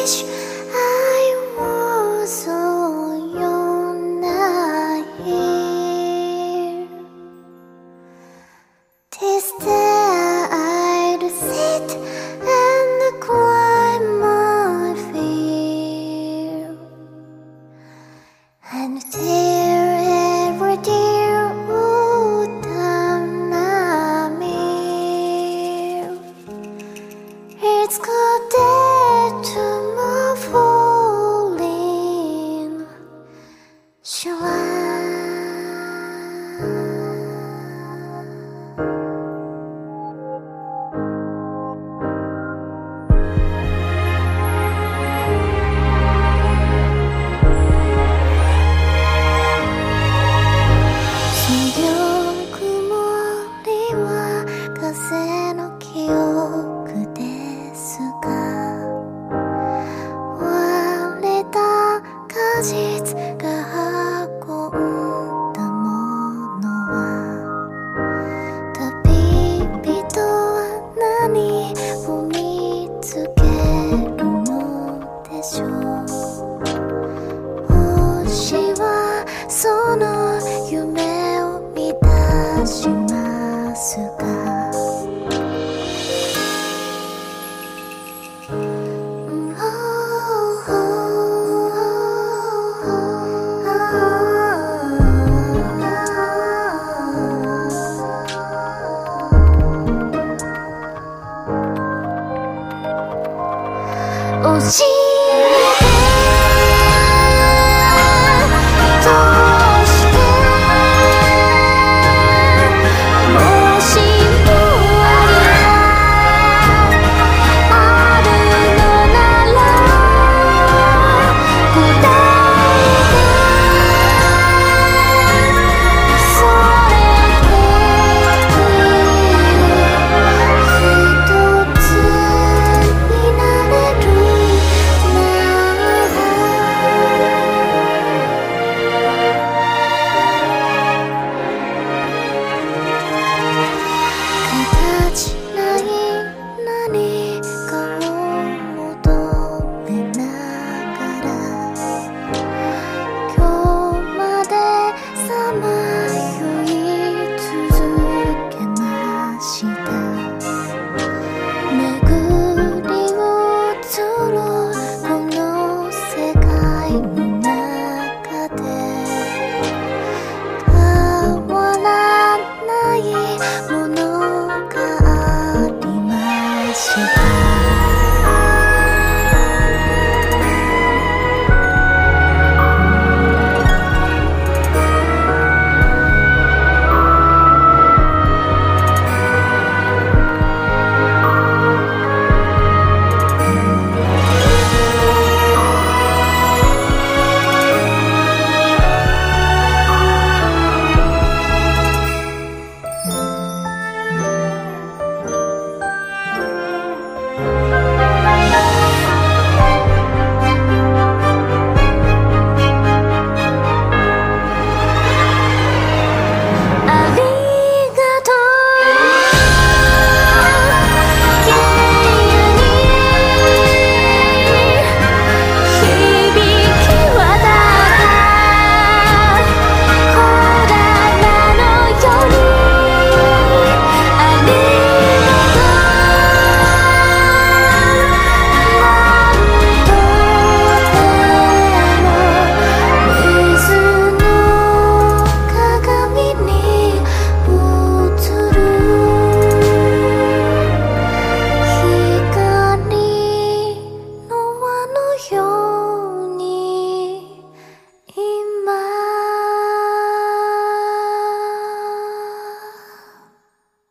wish 教